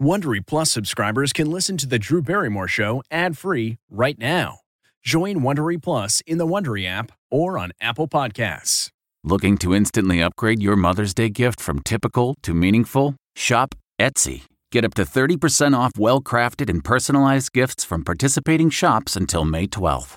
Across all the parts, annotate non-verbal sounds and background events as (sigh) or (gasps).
Wondery Plus subscribers can listen to the Drew Barrymore Show ad-free right now. Join Wondery Plus in the Wondery app or on Apple Podcasts. Looking to instantly upgrade your Mother's Day gift from typical to meaningful? Shop Etsy. Get up to 30% off well crafted and personalized gifts from participating shops until May 12th.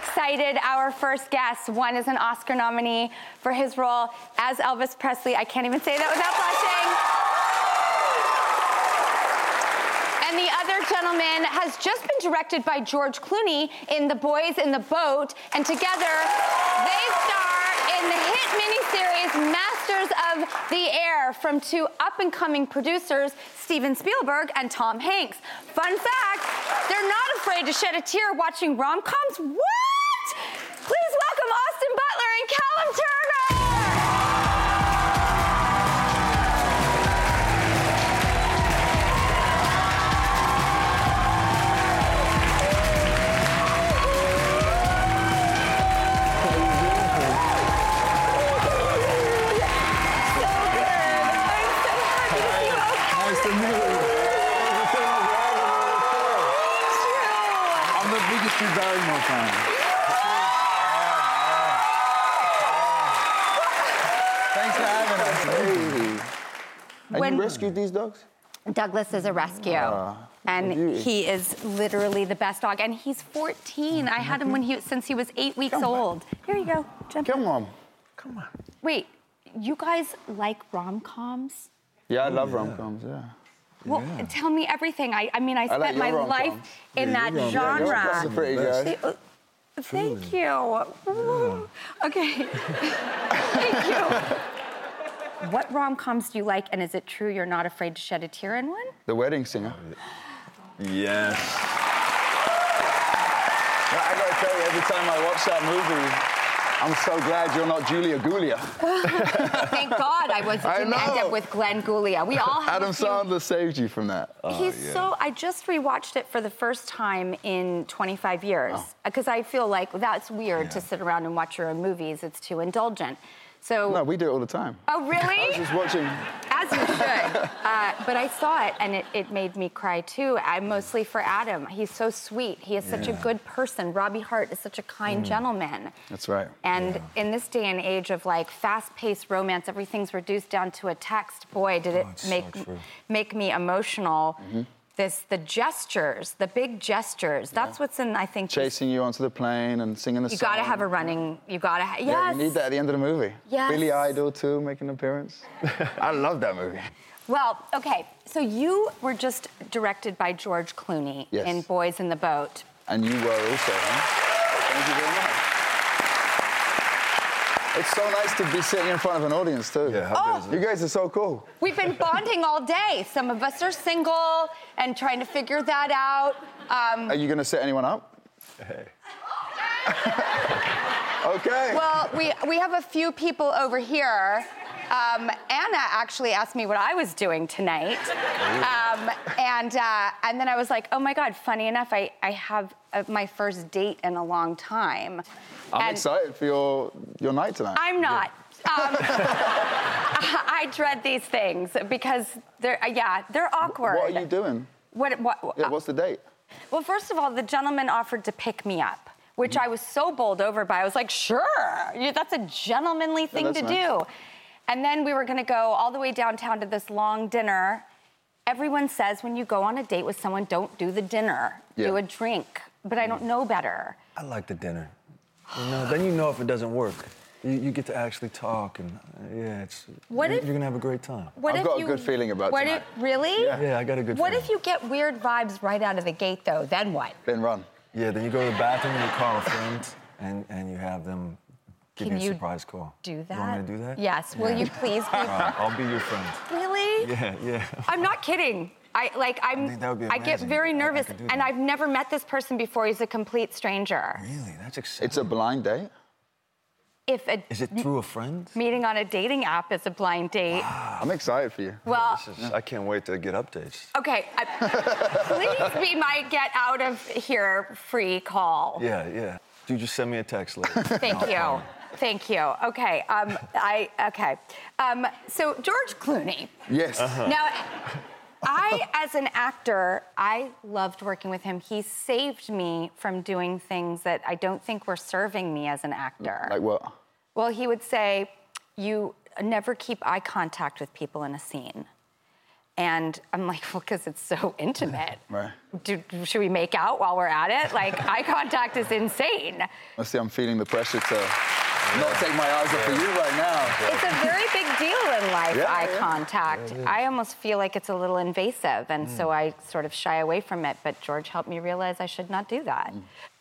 excited. Our first guest, one is an Oscar nominee for his role as Elvis Presley. I can't even say that without blushing. And the other gentleman has just been directed by George Clooney in The Boys in the Boat, and together they star in the hit miniseries Masters the Air from two up and coming producers, Steven Spielberg and Tom Hanks. Fun fact they're not afraid to shed a tear watching rom coms. What? Drew Barrymore. Thanks for having us. And When- you rescued these dogs? Douglas is a rescue. Ah, and beauty. he is literally the best dog. And he's 14. I had him when he since he was eight weeks old. Here you go. Jump. Come on. Come on. Wait, you guys like rom coms? Yeah, I love oh, rom-coms, yeah. Well, tell me everything. I, I mean, I spent like my your life rom-coms. in that You're genre. a pretty guy. Uh, Thank you. Ooh. Okay. (laughs) Thank you. What rom coms do you like, and is it true you're not afraid to shed a tear in one? The Wedding Singer. Yes. I gotta tell you, every time I watch that movie, I'm so glad you're not Julia Gulia. (laughs) Thank God I was (laughs) I end up with Glenn Gulia. We all have Adam few- Sandler saved you from that. Oh, He's so. I just rewatched it for the first time in 25 years Oh. because I feel like that's weird to sit around and watch your own movies. It's too indulgent. So. No, we do it all the time. Oh really? I was Just watching. (laughs) As you should. uh, but I saw it and it, it made me cry too. I mostly for Adam. He's so sweet. He is such a good person. Robbie Hart is such a kind Mm. gentleman. That's right. And in this day and age of like fast-paced romance, everything's reduced down to a text. Boy, did it Oh, so make true. make me emotional. Mm-hmm. This the gestures, the big gestures. That's what's in. I think. Chasing you onto the plane and singing the song. You song. gotta have a running. You gotta. Ha- yes. Yeah, you need that at the end of the movie. Yes. Billy Idol too, making an appearance. (laughs) I love that movie. Well, okay. So you were just directed by George Clooney Yes. in Boys in the Boat. And you were also, huh? Thank you very much. It's so nice to be sitting in front of an audience too. Yeah, how good is You guys are so cool. We've been bonding all day. Some of us are single and trying to figure that out. Um, Are you gonna set anyone up? Hey. (laughs) okay. Well, we, we have a few people over here. Um, Anna actually asked me what I was doing tonight. Um, and, uh, and then I was like, oh my God, funny enough, I, I have uh, my first date in a long time. I'm And excited for your your night tonight. I'm not. Um, (laughs) I dread these things because they're yeah they're awkward. What are you doing? What, what, Yeah, what's the date? Well, first of all, the gentleman offered to pick me up, which Mm-hmm. I was so bowled over by. I was like, sure, that's a gentlemanly thing that's to nice. do. And then we were gonna go all the way downtown to this long dinner. Everyone says when you go on a date with someone, don't do the dinner, do a drink. But I don't know better. I like the dinner. You know, then you know if it doesn't work. You, you get to actually talk, and uh, yeah, it's. What you, if- you're gonna have a great time. What I've if got a good feeling about what tonight. If, really? Yeah. Yeah, I got a good. What feeling. if you get weird vibes right out of the gate, though? Then what? Then run. Yeah, then you go to the bathroom and you call a friend, and, and you have them give Can you a you surprise call. Do that? You want me to do that? Yes. Will you please (laughs) be? All right, I'll be your friend. Really? Yeah, yeah. (laughs) I'm not kidding. I like I'm. think that would be I get amazing. very I- I nervous, and. I've never met this person before. He's a complete stranger. Really, that's exciting. It's a blind date. If a Is it through a friend? meeting on a dating app is a blind date, I'm excited for you. well, This is, I can't wait to get updates. okay. I, (laughs) please be my get out of here free call. Yeah, yeah. Do just send me a text later. Thank you. Thank you. Okay. Um, I okay. Um, so George Clooney. Yes. Uh-huh. Now, I, as an actor, I loved working with him. He saved me from doing things that I don't think were serving me as an actor. Like what? Well, he would say, You never keep eye contact with people in a scene. And I'm like, Well, because it's so intimate. (laughs) Right. Do, should we make out while we're at it? Like, eye contact is insane. I see. I'm feeling the pressure to not take my eyes off of you right now. It's a very big deal in life, Yeah, eye yeah. contact. I almost feel like it's a little invasive, and so I sort of shy away from it. But George helped me realize I should not do that.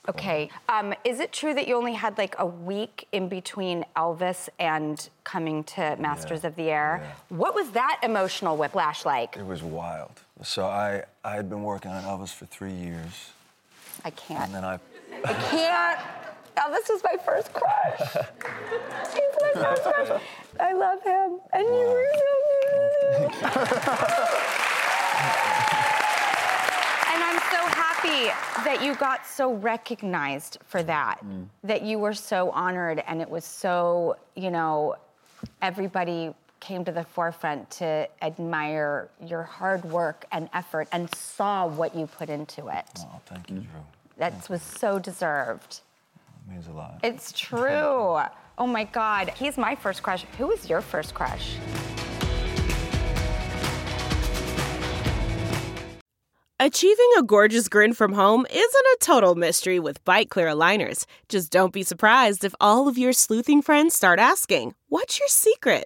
Okay. Um, is it true that you only had like a week in between Elvis and coming to Masters of the Air? yeah. What was that emotional whiplash like? It was wild. So I, I had been working on Elvis for three years, I can't. and then I, I can't. Elvis was my first crush. (laughs) He's my first crush. I love him. And you were so And I'm so happy that you got so recognized for that, mm. that you were so honored, and it was so, you know, everybody came to the forefront to admire your hard work and effort and saw what you put into it. oh, thank you, Drew. That was so deserved. It means a lot. It's (laughs) true. Oh my God. He's my first crush. Who was your first crush? Achieving a gorgeous grin from home isn't a total mystery with Byte Clear aligners. Just don't be surprised if all of your sleuthing friends start asking, What's your secret?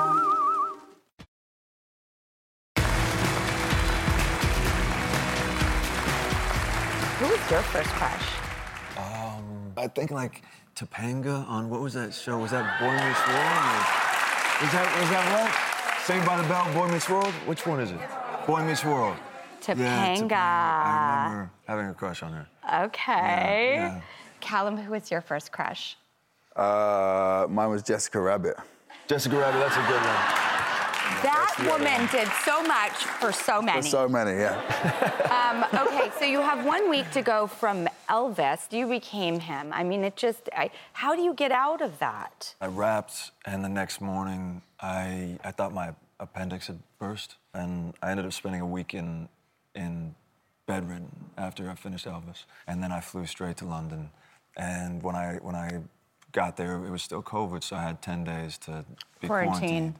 Your first crush? Um, I think like Topanga on what was that show? Was that Boy Meets World? Or- Was that was that what? Saved by the Bell, Boy Meets World? Which one is it? Boy Meets World. Topanga. Yeah, Topanga. I remember having a crush on her. Okay. Yeah, yeah. Callum, who was your first crush? Uh, mine was Jessica Rabbit. Jessica Rabbit, that's a good one. That woman did so much for so many. There's so many, yeah. (laughs) Um, okay, so you have one week to go from Elvis. You became him. I mean, it just, I, how do you get out of that? I wrapped, and the next morning, I I thought my appendix had burst, and I ended up spending a week in in bedridden after I finished Elvis, and then I flew straight to London, and when I when I got there, it was still COVID, so I had ten days to be Quarantine. quarantined.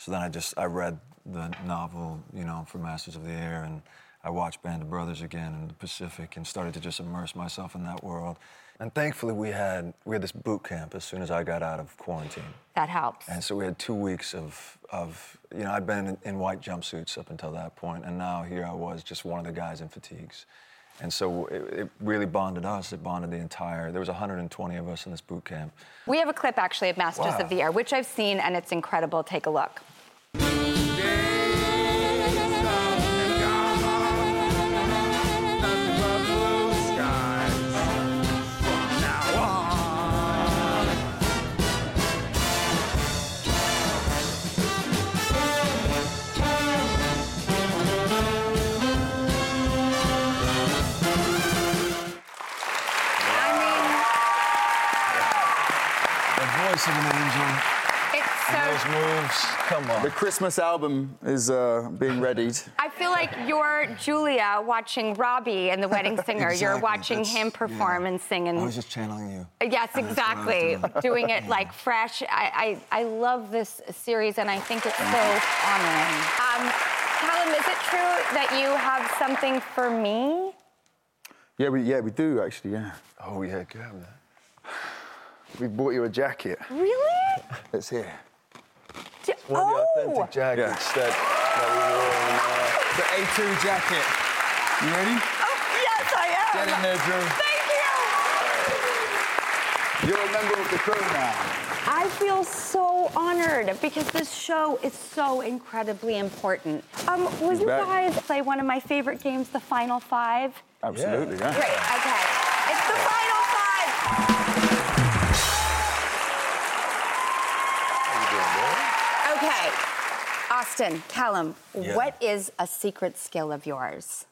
So then I just I read the novel, you know, for Masters of the Air, and I watched Band of Brothers again in the Pacific, and started to just immerse myself in that world. And thankfully, we had we had this boot camp as soon as I got out of quarantine. That helps. And so we had two weeks of, of you know, I'd been in, in white jumpsuits up until that point, and now here I was, just one of the guys in fatigues. And so it, it really bonded us. It bonded the entire. There was 120 of us in this boot camp. We have a clip actually of Masters Wow. of the Air, which I've seen, and it's incredible. Take a look. Voice of an angel. It's Those so. moves. Come on. The Christmas album is uh, being readied. I feel like you're Julia watching Robbie and the Wedding (laughs) Singer. You're watching that's- him perform yeah. and sing and I was just channeling you. Yes, That's what I was exactly. doing. (laughs) Doing it like fresh. I, I, I love this series and I think it's so honoring. Um, Callum, is it true that you have something for me? Yeah, we yeah we do actually. Yeah, Oh yeah, grab that. We bought you a jacket. Really? It's here. D- One of the oh! authentic jackets that, that The A2 jacket. You ready? Oh, yes, I am. Get in there, Drew. Thank you. You're a member of the crew now. I feel so honored because this show is so incredibly important. Um, will you back. guys play one of my favorite games, the Final Five? Absolutely, yeah. Great, okay. Austin, Callum, Yeah. what is a secret skill of yours?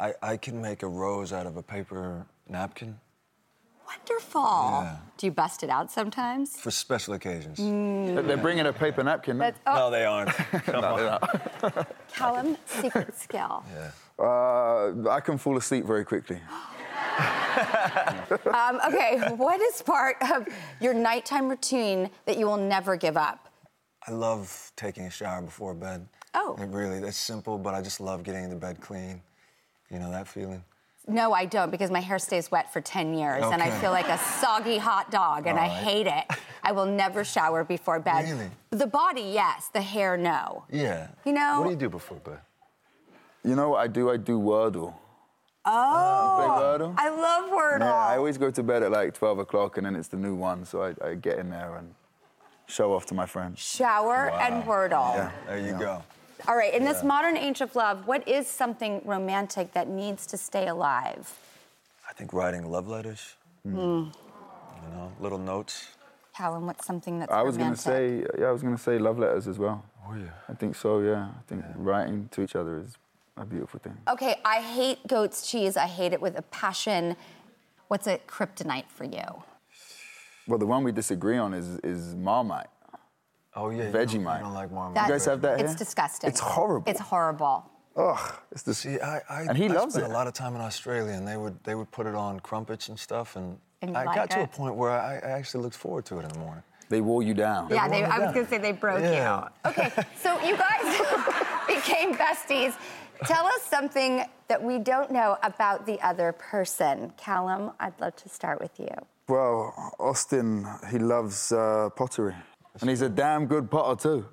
I, I can make a rose out of a paper napkin Wonderful. Yeah. Do you bust it out sometimes? for special occasions. They're bringing a paper napkin. no? That's, oh, No, they aren't. (laughs) Come on. (laughs) Callum, secret skill. (laughs) Uh, I can fall asleep very quickly. (gasps) Um, okay, what is part of your nighttime routine that you will never give up? I love taking a shower before bed. Oh. It really, that's simple, but I just love getting into bed clean. You know that feeling? No, I don't because my hair stays wet for 10 years and I feel like a soggy hot dog and I hate it. I will never shower before bed. Really? The body, yes. The hair, no. Yeah. You know- What do you do before bed? You know what I do? I do Wordle. Oh, Play Wordle? I love Wordle. Yeah, I always go to bed at like 12 o'clock and then it's the new one, so I, I get in there and show off to my friends. Shower and Wordle. Yeah. There you go. All right, in this modern age of love, what is something romantic that needs to stay alive? I think writing love letters. Hmm. You know, little notes. Callum, what's something that's I was gonna say, yeah, I was gonna say love letters as well. Oh yeah. I think so, yeah. I think writing to each other is a beautiful thing. Okay, I hate goat's cheese. I hate it with a passion. What's a kryptonite for you? Well, the one we disagree on is is Marmite. Oh yeah. you Vegemite. don't- You don't like marmite. That- You guys have that It's here? disgusting. It's horrible. It's horrible. Ugh, it's the See, I, I, And he I loves spent it. a lot of time in Australia, and they would they would put it on crumpets and stuff, and, And I like got to a point where I, I actually looked forward to it in the morning. They wore you down. Yeah, they, wore I was down. gonna say they broke Yeah. you. Okay, so you guys (laughs) became besties. Tell us something that we don't know about the other person. Callum, I'd love to start with you. Well, Austin, he loves uh, pottery. And he's a damn good potter too.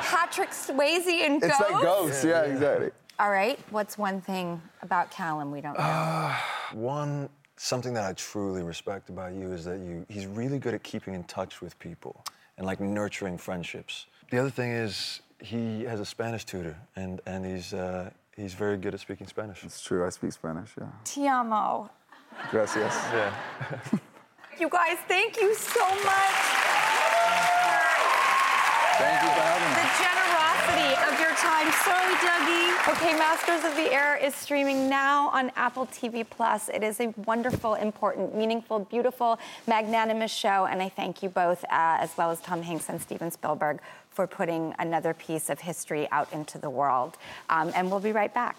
Patrick Swayze and It's Ghost. like ghosts, yeah, exactly. All right, what's one thing about Callum we don't know? (sighs) One something that I truly respect about you is that you he's really good at keeping in touch with people and like nurturing friendships. The other thing is he has a Spanish tutor and and he's uh, he's very good at speaking Spanish. It's true, I speak Spanish, yeah. Ti amo. Gracias. Yeah. (laughs) You guys, thank you so much. Thank you for having me. The generosity of your time. Sorry, Dougie. Okay, Masters of the Air is streaming now on Apple TV Plus. It is a wonderful, important, meaningful, beautiful, magnanimous show, and I thank you both, uh, as well as Tom Hanks and Steven Spielberg, for putting another piece of history out into the world. Um, and we'll be right back.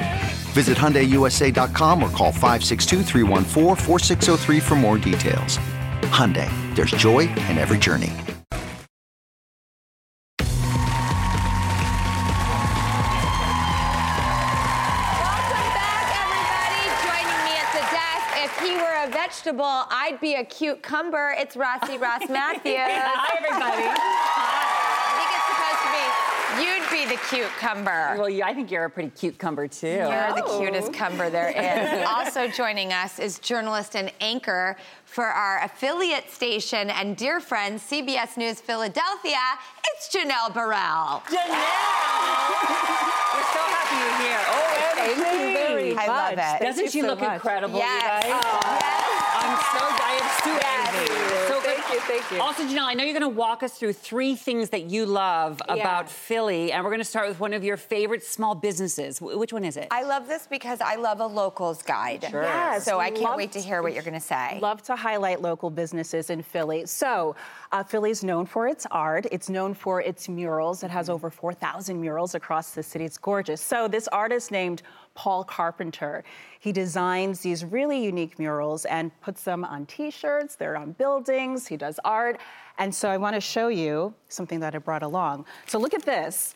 Visit HyundaiUSA.com or call 562 for more details. Hyundai, there's joy in every journey. Welcome back, everybody. Joining me at the desk. If he were a vegetable, I'd be a cucumber. It's Rossi Ross Mathews. (laughs) Hi, everybody. I (laughs) think it's supposed to be you'd be the cute cumber. Well, you, I think you're a pretty cute cumber too. You're the oh. cutest cumber there (laughs) is. also joining us is journalist and anchor for our affiliate station and dear friend, CBS News Philadelphia. It's Janelle Burrell. Janelle. We're so happy you're here. Oh, Thank you very much. I love it. Thank Doesn't she so look much. incredible, Yes. you guys? Yes. I'm so glad. I am so envious. So good. Thank you, thank you. Also, Janelle, I know you're going to walk us through three things that you love Yeah. about Philly, and we're going to start with one of your favorite small businesses. Wh- Which one is it? I love this because I love a locals guide. Sure. Yes, So I can't love wait to hear what you're going to say. Love to highlight local businesses in Philly. So, uh, Philly's known for its art. It's known for its murals. It has over 4,000 murals across the city. It's gorgeous. So, this artist named Paul Carpenter, he designs these really unique murals and puts them on T-shirts. They're on buildings. He does art, and so I want to show you something that I brought along. So, look at this.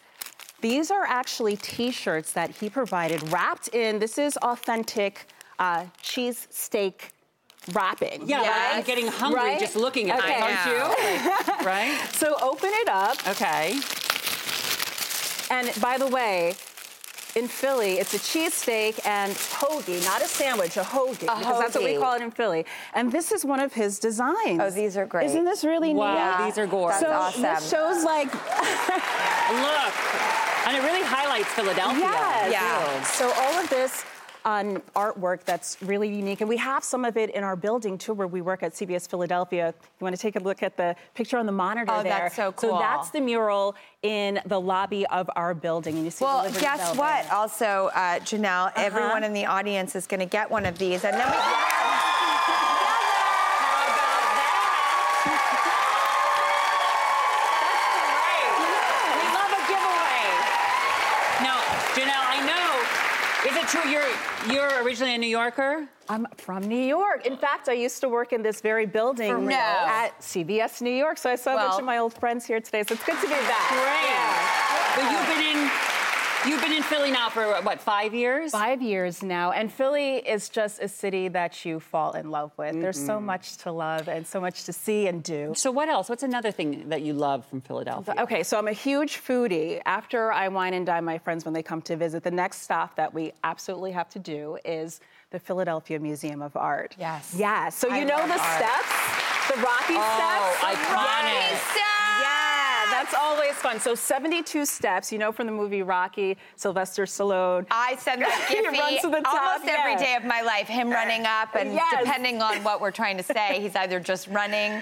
These are actually T-shirts that he provided, wrapped in. This is authentic uh, cheese steak wrapping. yeah, Yes. I'm getting hungry Right? just looking at Okay. this, aren't you? Right? (laughs) So open it up, Okay. and by the way, in Philly, it's a cheesesteak and hoagie, not a sandwich, a hoagie, because that's what we call it in Philly. And this is one of his designs. Oh, these are great. Isn't this really neat? Wow, these are gorgeous. So That's this awesome. shows like Look. And it really highlights Philadelphia. Yes. Yeah. So all of this on artwork that's really unique, and we have some of it in our building too, where we work at CBS Philadelphia. You want to take a look at the picture on the monitor Oh, there? that's so cool. So that's the mural in the lobby of our building, and you see the Well, Liberty guess Bell what? there. Also, uh, Janelle, everyone in the audience is going to get one of these, and then we. We love a giveaway. Now, Janelle, I know. Is it true you're originally a New Yorker? I'm from New York. In fact, I used to work in this very building real? at CBS New York, so I saw a bunch of my old friends here today. So it's good to be back. Great. But you've been in you've been in Philly now for what five years? Five years now, and Philly is just a city that you fall in love with. There's so mm-hmm. much to love and so much to see and do. So what else? What's another thing that you love from Philadelphia? Okay, so I'm a huge foodie. After I wine and dine my friends when they come to visit, the next stop that we absolutely have to do is the Philadelphia Museum of Art. Yes. Yes. So you know the art. steps, the Rocky Oh, steps. iconic. Yes. Yeah, that's always fun. So 72 steps, you know from the movie Rocky, Sylvester Stallone. I send that (laughs) Giphy to the top, almost every yeah. day of my life. Him running up, and Yes. depending on what we're trying to say, (laughs) he's either just running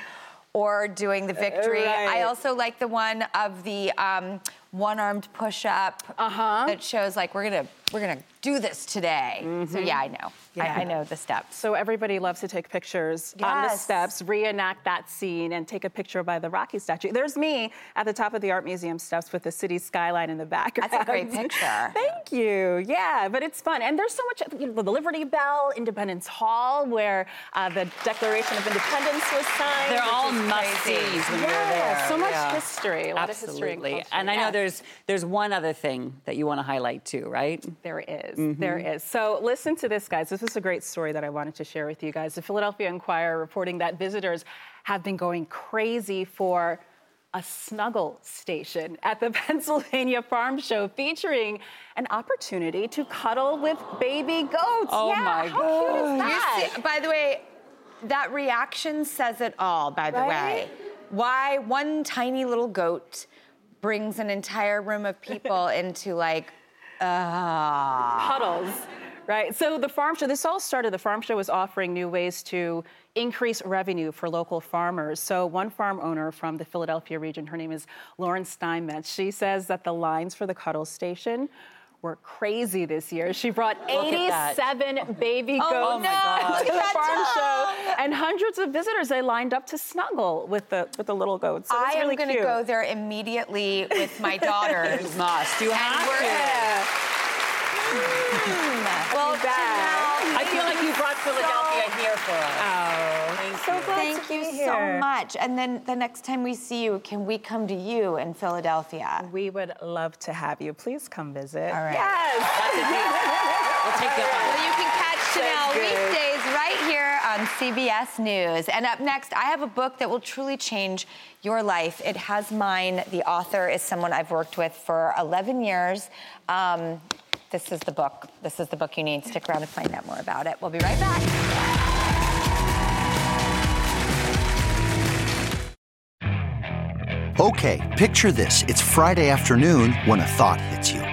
or doing the victory. Right. I also like the one of the um, one-armed push-up Uh-huh. that shows like we're gonna we're gonna do this today. So yeah, I know. I, I know the steps. So everybody loves to take pictures on the steps, reenact that scene, and take a picture by the Rocky statue. There's me at the top of the Art Museum steps with the city skyline in the background. That's a great (laughs) picture. Thank you. Yeah, but it's fun, and there's so much. You know, the Liberty Bell, Independence Hall, where uh, the Declaration of Independence was signed. They're all is must-sees when yeah, you're there. so much Yeah. history, a lot of history. Absolutely. And. And I know Yes. there's there's one other thing that you want to highlight too, right? There is. Mhm. There is. So listen to this, guys. This is a great story that I wanted to share with you guys. The Philadelphia Inquirer reporting that visitors have been going crazy for a snuggle station at the (laughs) Pennsylvania Farm Show featuring an opportunity to cuddle with baby goats. Oh yeah, my how cute is You that? see- by the way, that reaction says it all, by the Right? way. Why one tiny little goat brings an entire room of people (laughs) into like, uh, Puddles. Right. So the farm show, this all started, the farm show was offering new ways to increase revenue for local farmers. So one farm owner from the Philadelphia region, her name is Lauren Steinmetz, she says that the lines for the cuddle station were crazy this year. She brought Look at that. 87 baby goats Oh, my God. to the farm show, and hundreds of visitors. They lined up to snuggle with the with the little goats. So it was I am really going to go there immediately with my (laughs) daughters. You must. You have we're- to. Hmm. Well, Janelle, I feel like you brought Philadelphia here for us. Oh, Thank so you. Thank you so much. And then the next time we see you, can we come to you in Philadelphia? We would love to have you. Please come visit. All right. Yes. We'll take you up on Well, you can catch Janelle weekdays right here on CBS News. And up next, I have a book that will truly change your life. It has mine. The author is someone I've worked with for 11 years. Um, this is the book. This is the book you need. Stick around to find out more about it. We'll be right back. Okay, picture this. It's Friday afternoon when a thought hits you.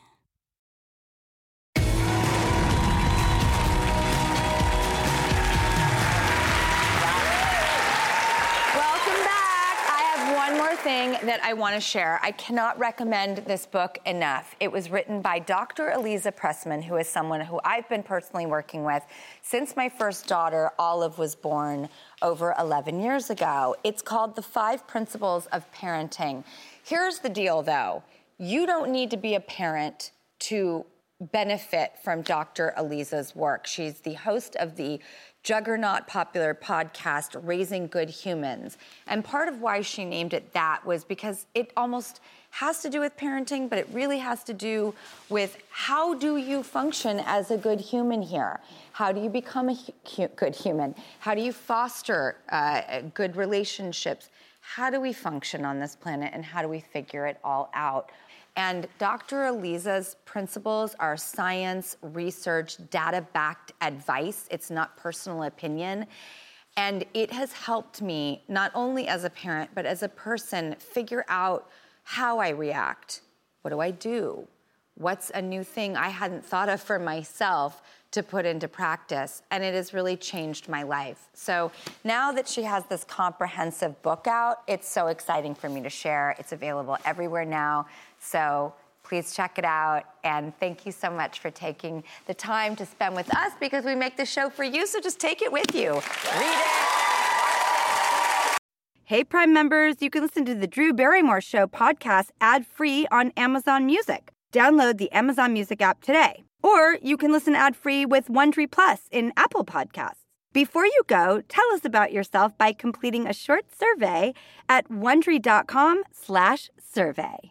Thing that I want to share. I cannot recommend this book enough. It was written by Dr. Eliza Pressman, who is someone who I've been personally working with since my first daughter, Olive, was born over 11 years ago. It's called The Five Principles of Parenting. Here's the deal, though you don't need to be a parent to benefit from Dr. Eliza's work. She's the host of the juggernaut popular podcast, Raising Good Humans. And part of why she named it that was because it almost has to do with parenting, but it really has to do with how do you function as a good human here? How do you become a hu- good human? How do you foster uh, good relationships? How do we function on this planet and how do we figure it all out? And Dr. Eliza's principles are science, research, data backed advice. It's not personal opinion. And it has helped me, not only as a parent, but as a person, figure out how I react. What do I do? What's a new thing I hadn't thought of for myself to put into practice? And it has really changed my life. So now that she has this comprehensive book out, it's so exciting for me to share. It's available everywhere now. So please check it out. And thank you so much for taking the time to spend with us because we make the show for you. So just take it with you. Read it. Hey, Prime members, you can listen to the Drew Barrymore Show podcast ad free on Amazon Music. Download the Amazon Music app today. Or you can listen ad free with Wondery Plus in Apple Podcasts. Before you go, tell us about yourself by completing a short survey at wondery.com/survey.